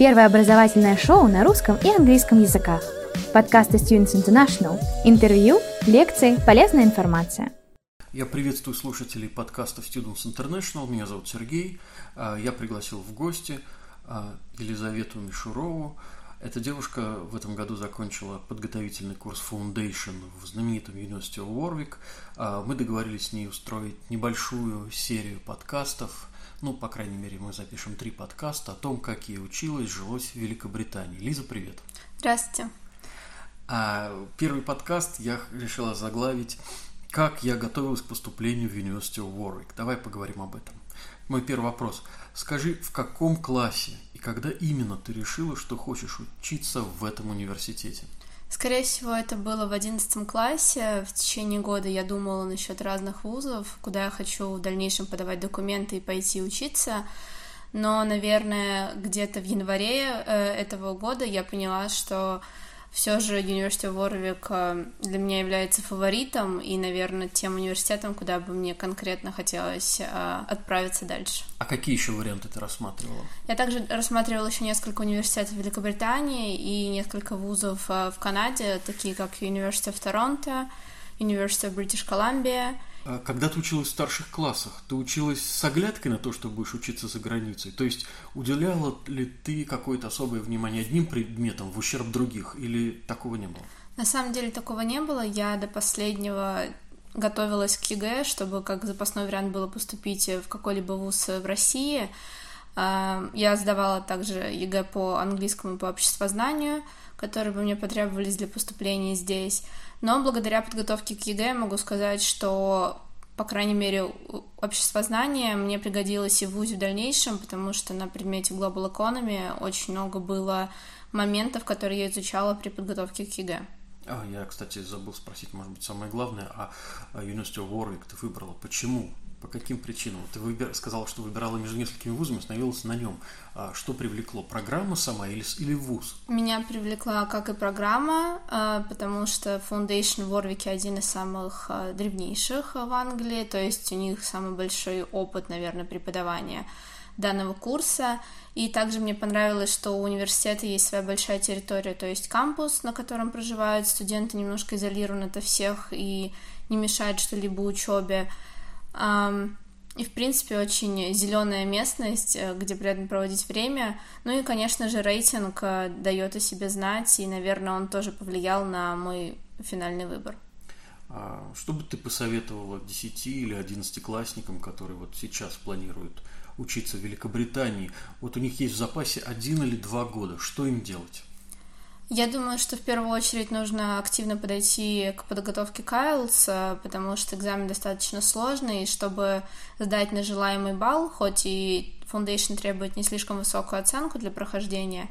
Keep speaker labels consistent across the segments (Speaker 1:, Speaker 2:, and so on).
Speaker 1: Первое образовательное шоу на русском и английском языках. Подкасты Students International. Интервью, лекции, полезная информация.
Speaker 2: Я приветствую слушателей подкаста Students International. Меня зовут Сергей. А, я пригласил в гости а, Елизавету Мишурову. Эта девушка в этом году закончила подготовительный курс Foundation в знаменитом University of Warwick. А, мы договорились с ней устроить небольшую серию подкастов ну, по крайней мере, мы запишем три подкаста о том, как ей училась, жилось в Великобритании. Лиза, привет.
Speaker 3: Здравствуйте.
Speaker 2: А, первый подкаст я решила заглавить «Как я готовилась к поступлению в University of Warwick». Давай поговорим об этом. Мой первый вопрос. Скажи, в каком классе когда именно ты решила, что хочешь учиться в этом университете?
Speaker 3: Скорее всего, это было в одиннадцатом классе. В течение года я думала насчет разных вузов, куда я хочу в дальнейшем подавать документы и пойти учиться. Но, наверное, где-то в январе э, этого года я поняла, что все же University of Warwick э, для меня является фаворитом и, наверное, тем университетом, куда бы мне конкретно хотелось э, отправиться дальше.
Speaker 2: А какие еще варианты ты рассматривала?
Speaker 3: Я также рассматривала еще несколько университетов Великобритании и несколько вузов э, в Канаде, такие как University of Toronto, University of British Columbia —
Speaker 2: когда ты училась в старших классах, ты училась с оглядкой на то, что будешь учиться за границей? То есть уделяла ли ты какое-то особое внимание одним предметам в ущерб других, или такого не было?
Speaker 3: На самом деле такого не было. Я до последнего готовилась к ЕГЭ, чтобы как запасной вариант было поступить в какой-либо вуз в России. А, я сдавала также ЕГЭ по английскому и по обществознанию, которые бы мне потребовались для поступления здесь. Но благодаря подготовке к ЕГЭ могу сказать, что по крайней мере, обществознание мне пригодилось и в ВУЗе в дальнейшем, потому что на предмете Global Economy очень много было моментов, которые я изучала при подготовке к ЕГЭ.
Speaker 2: А, я, кстати, забыл спросить, может быть, самое главное, а University of Warwick ты выбрала почему? По каким причинам? Ты выбир... сказала, что выбирала между несколькими вузами, остановилась на нем. А что привлекло? Программа сама или, или вуз?
Speaker 3: Меня привлекла как и программа, а, потому что Foundation в Орвике один из самых а, древнейших в Англии, то есть у них самый большой опыт, наверное, преподавания данного курса. И также мне понравилось, что у университета есть своя большая территория, то есть кампус, на котором проживают студенты, немножко изолирован от всех и не мешает что-либо учебе. И, в принципе, очень зеленая местность, э, где приятно проводить время. Ну и, конечно же, рейтинг э, дает о себе знать, и, наверное, он тоже повлиял на мой финальный выбор.
Speaker 2: А что бы ты посоветовала 10 или 11 классникам, которые вот сейчас планируют учиться в Великобритании? Вот у них есть в запасе один или два года. Что им делать?
Speaker 3: Я думаю, что в первую очередь нужно активно подойти к подготовке к IELTS, потому что экзамен достаточно сложный, и чтобы сдать на желаемый балл, хоть и Foundation требует не слишком высокую оценку для прохождения,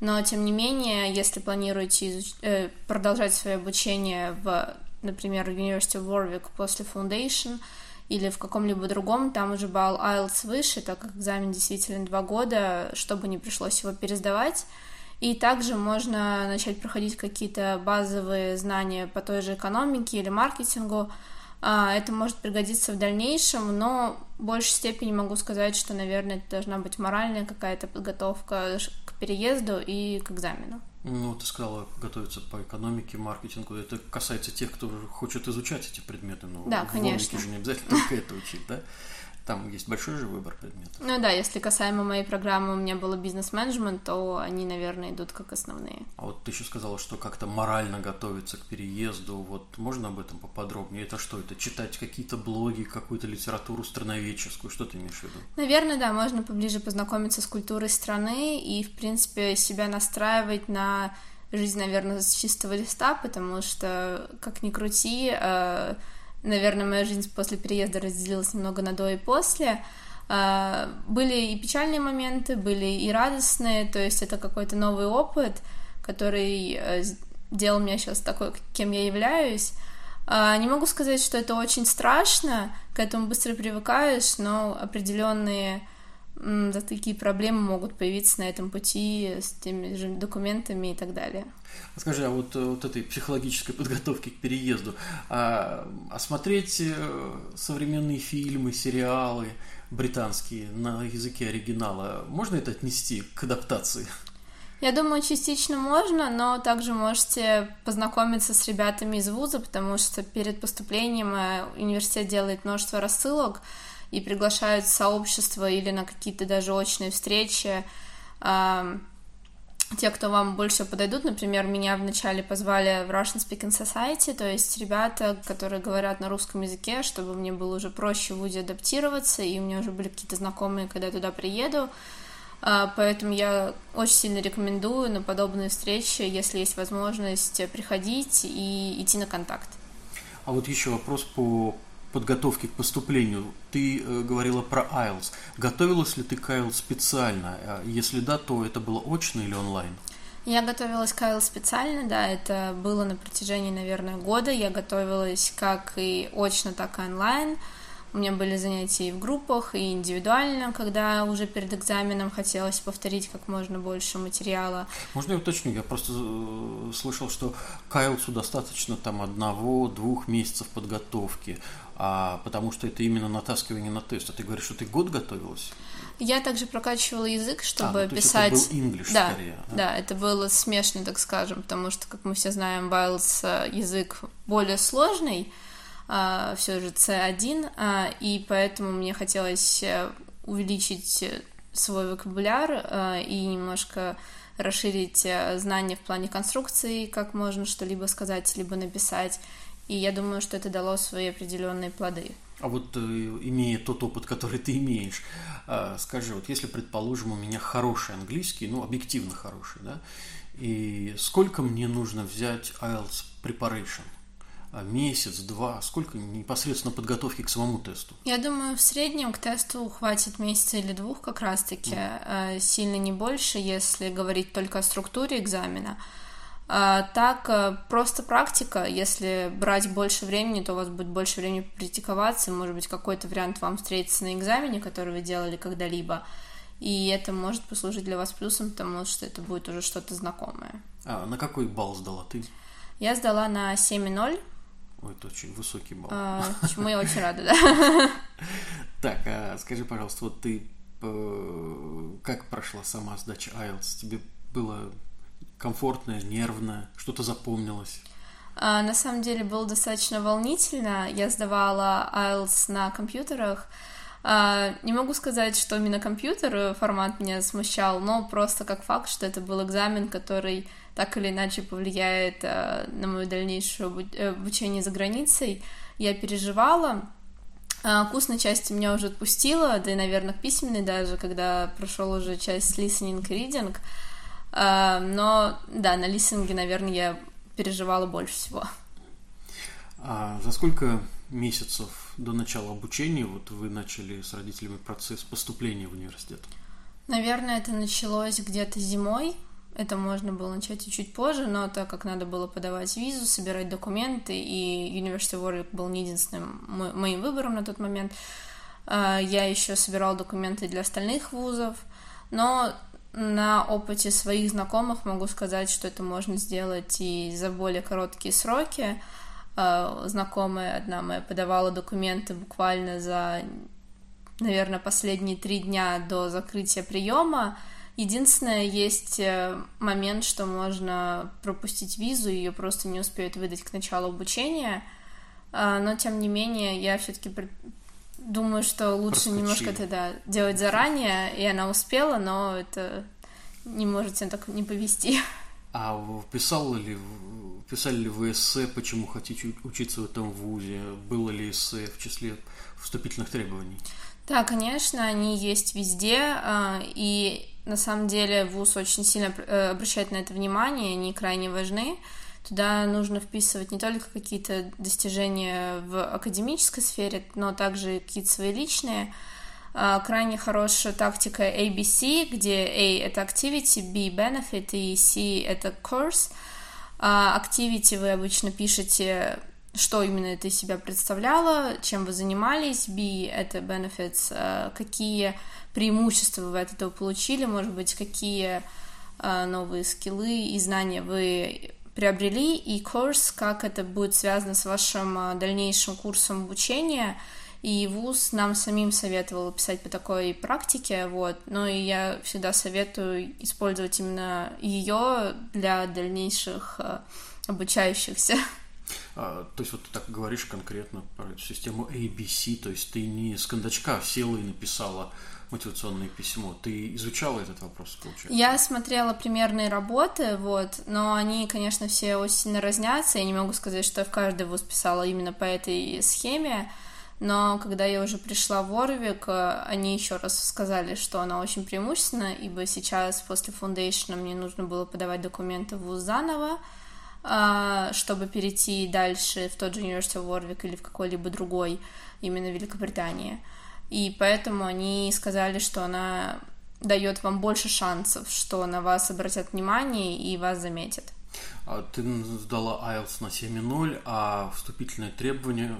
Speaker 3: но тем не менее, если планируете изуч... э, продолжать свое обучение в, например, University of Warwick после Foundation или в каком-либо другом, там уже балл IELTS выше, так как экзамен действительно два года, чтобы не пришлось его пересдавать. И также можно начать проходить какие-то базовые знания по той же экономике или маркетингу. А, это может пригодиться в дальнейшем, но в большей степени могу сказать, что, наверное, это должна быть моральная какая-то подготовка к переезду и к экзамену.
Speaker 2: Ну, ты сказала готовиться по экономике, маркетингу. Это касается тех, кто хочет изучать эти предметы. Но
Speaker 3: да, конечно.
Speaker 2: же не обязательно только это учить, да? Там есть большой же выбор предметов.
Speaker 3: Ну да, если касаемо моей программы у меня было бизнес-менеджмент, то они, наверное, идут как основные.
Speaker 2: А вот ты еще сказала, что как-то морально готовиться к переезду. Вот можно об этом поподробнее? Это что? Это читать какие-то блоги, какую-то литературу страноведческую? Что ты имеешь в виду?
Speaker 3: Наверное, да, можно поближе познакомиться с культурой страны и, в принципе, себя настраивать на жизнь, наверное, с чистого листа, потому что, как ни крути, э, наверное, моя жизнь после переезда разделилась немного на до и после. А, были и печальные моменты, были и радостные, то есть это какой-то новый опыт, который э, делал меня сейчас такой, кем я являюсь. А, не могу сказать, что это очень страшно, к этому быстро привыкаешь, но определенные да, такие проблемы могут появиться на этом пути с теми же документами и так далее.
Speaker 2: Скажи, а вот, э, вот этой психологической подготовки к переезду, а, а смотреть э, современные фильмы, сериалы британские на языке оригинала, можно это отнести к адаптации?
Speaker 3: Я думаю, частично можно, но также можете познакомиться с ребятами из вуза, потому что перед поступлением э, университет делает множество рассылок и приглашают в сообщество или на какие-то даже очные встречи те, кто вам больше подойдут, например, меня вначале позвали в Russian Speaking Society, то есть ребята, которые говорят на русском языке, чтобы мне было уже проще в ВУЗе адаптироваться, и у меня уже были какие-то знакомые, когда я туда приеду, а, поэтому я очень сильно рекомендую на подобные встречи, если есть возможность, приходить и идти на контакт.
Speaker 2: А вот еще вопрос по подготовки к поступлению. Ты э, говорила про IELTS. Готовилась ли ты к IELTS специально? А если да, то это было очно или онлайн?
Speaker 3: Я готовилась к IELTS специально, да, это было на протяжении, наверное, года. Я готовилась как и очно, так и онлайн. У меня были занятия и в группах, и индивидуально, когда уже перед экзаменом хотелось повторить как можно больше материала.
Speaker 2: Можно я уточню? Я просто э, слышал, что к IELTS достаточно там одного-двух месяцев подготовки а, потому что это именно натаскивание на тест. А ты говоришь, что ты год готовилась?
Speaker 3: Я также прокачивала язык, чтобы а, ну, писать. Это
Speaker 2: был English
Speaker 3: да,
Speaker 2: скорее.
Speaker 3: Да? да, это было смешно, так скажем, потому что, как мы все знаем, Байлз э, язык более сложный, а, все же C1, а, и поэтому мне хотелось э, увеличить свой вокабуляр а, и немножко расширить знания в плане конструкции, как можно что-либо сказать, либо написать и я думаю, что это дало свои определенные плоды.
Speaker 2: А вот э, имея тот опыт, который ты имеешь, э, скажи, вот если, предположим, у меня хороший английский, ну, объективно хороший, да, и сколько мне нужно взять IELTS Preparation? А месяц, два, сколько непосредственно подготовки к самому тесту?
Speaker 3: Я думаю, в среднем к тесту хватит месяца или двух как раз-таки, mm. сильно не больше, если говорить только о структуре экзамена. А, так, э, просто практика, если брать больше времени, то у вас будет больше времени практиковаться, может быть, какой-то вариант вам встретится на экзамене, который вы делали когда-либо, и это может послужить для вас плюсом, потому что это будет уже что-то знакомое.
Speaker 2: А на какой балл сдала ты?
Speaker 3: Я сдала на 7,0.
Speaker 2: Ой, это очень высокий балл.
Speaker 3: А, чему я очень рада, да.
Speaker 2: Так, а скажи, пожалуйста, вот ты э, как прошла сама сдача IELTS? Тебе было комфортное, нервное, что-то запомнилось?
Speaker 3: А, на самом деле было достаточно волнительно. Я сдавала IELTS на компьютерах. А, не могу сказать, что именно компьютер формат меня смущал, но просто как факт, что это был экзамен, который так или иначе повлияет а, на мое дальнейшее э, обучение за границей. Я переживала. А, вкусной части меня уже отпустила, да и, наверное, к письменной даже, когда прошел уже часть listening и reading. А, но да, на листинге, наверное, я переживала больше всего.
Speaker 2: А за сколько месяцев до начала обучения вот вы начали с родителями процесс поступления в университет?
Speaker 3: Наверное, это началось где-то зимой. Это можно было начать и чуть позже, но так как надо было подавать визу, собирать документы, и University of Warwick был не единственным моим выбором на тот момент, а, я еще собирала документы для остальных вузов, но на опыте своих знакомых могу сказать, что это можно сделать и за более короткие сроки. А, знакомая одна моя подавала документы буквально за, наверное, последние три дня до закрытия приема. Единственное, есть э, момент, что можно пропустить визу, ее просто не успеют выдать к началу обучения. А, но, тем не менее, я все-таки Думаю, что лучше Проскочили. немножко тогда делать заранее, и она успела, но это не можете так не повести.
Speaker 2: А писал ли, писали ли вы эссе, почему хотите учиться в этом вузе? Было ли эссе в числе вступительных требований?
Speaker 3: Да, конечно, они есть везде, а, и на самом деле вуз очень сильно э, обращает на это внимание, они крайне важны. Туда нужно вписывать не только какие-то достижения в академической сфере, но также какие-то свои личные. А, крайне хорошая тактика ABC, где A — это activity, B — benefit и C — это course. А, activity вы обычно пишете, что именно это из себя представляло, чем вы занимались. B — это benefits, а, какие преимущества вы от этого получили, может быть, какие новые скиллы и знания вы приобрели, и курс, как это будет связано с вашим дальнейшим курсом обучения. И ВУЗ нам самим советовал писать по такой практике, вот, но и я всегда советую использовать именно ее для дальнейших э, обучающихся.
Speaker 2: А, то есть вот ты так говоришь конкретно про эту систему ABC, то есть ты не с кондачка села и написала мотивационное письмо. Ты изучала этот вопрос, получается?
Speaker 3: Я смотрела примерные работы, вот, но они, конечно, все очень сильно разнятся. Я не могу сказать, что я в каждый вуз писала именно по этой схеме, но когда я уже пришла в Орвик, они еще раз сказали, что она очень преимущественна, ибо сейчас после фундейшна мне нужно было подавать документы в ВУЗ заново, а, чтобы перейти дальше в тот же of Warwick или в какой-либо другой, именно Великобритании. И поэтому они сказали, что она дает вам больше шансов, что на вас обратят внимание и вас заметят.
Speaker 2: А ты сдала IELTS на 7.0, а вступительные требования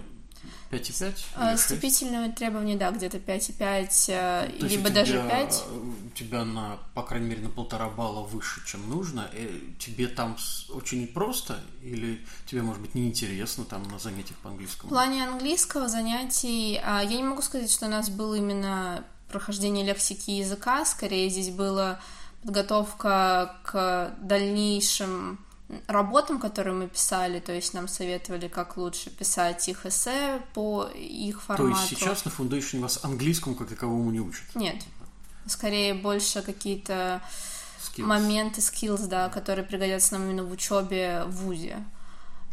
Speaker 2: 5,5?
Speaker 3: А, вступительные требования, да, где-то 5,5, э, То либо даже тебя, 5.
Speaker 2: У тебя, на, по крайней мере, на полтора балла выше, чем нужно. И э, тебе там очень просто или тебе, может быть, неинтересно там на занятиях по английскому?
Speaker 3: В плане английского занятий а, я не могу сказать, что у нас было именно прохождение лексики языка, скорее здесь была подготовка к дальнейшим работам, которые мы писали, то есть нам советовали, как лучше писать их эссе по их формату.
Speaker 2: То есть сейчас на Foundation вас английскому как таковому не учат?
Speaker 3: Нет. Скорее больше какие-то skills. моменты, skills, да, которые пригодятся нам именно в учебе в ВУЗе,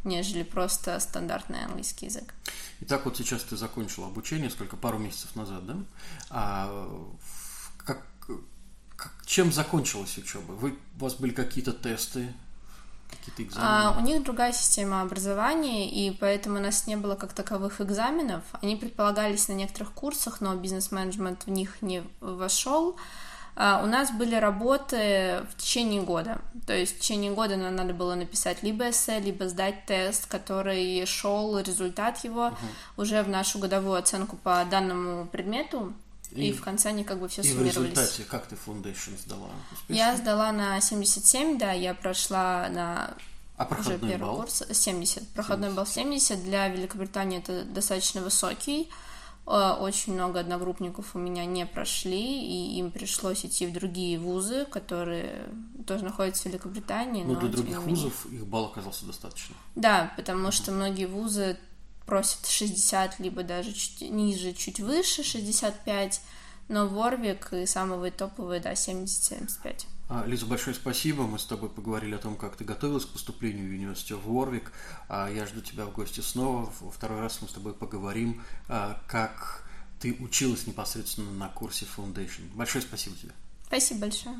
Speaker 3: нежели просто стандартный английский язык.
Speaker 2: Итак, вот сейчас ты закончила обучение, сколько, пару месяцев назад, да? А как, как, чем закончилась учеба? Вы, у вас были какие-то тесты?
Speaker 3: А, у них другая система образования, и поэтому у нас не было как таковых экзаменов. Они предполагались на некоторых курсах, но бизнес-менеджмент в них не вошел. А, у нас были работы в течение года. То есть в течение года нам надо было написать либо эссе, либо сдать тест, который шел, результат его, угу. уже в нашу годовую оценку по данному предмету. И, и в конце они как бы все
Speaker 2: и суммировались. И в результате как ты Foundation сдала?
Speaker 3: Успешно? Я сдала на 77, да, я прошла на
Speaker 2: а проходной
Speaker 3: уже первый
Speaker 2: балл?
Speaker 3: курс 70. Проходной 70. балл 70. Для Великобритании это достаточно высокий. Э, очень много одногруппников у меня не прошли, и им пришлось идти в другие вузы, которые тоже находятся в Великобритании.
Speaker 2: Но, но для других вузов их балл оказался достаточно.
Speaker 3: Да, потому что многие вузы просят 60, либо даже чуть ниже, чуть выше, 65, но Ворвик и самые топовые, да, 70-75.
Speaker 2: А, Лиза, большое спасибо. Мы с тобой поговорили о том, как ты готовилась к поступлению в университет в Ворвик. А, я жду тебя в гости снова. Во второй раз мы с тобой поговорим, а, как ты училась непосредственно на курсе Foundation. Большое спасибо тебе.
Speaker 3: Спасибо большое.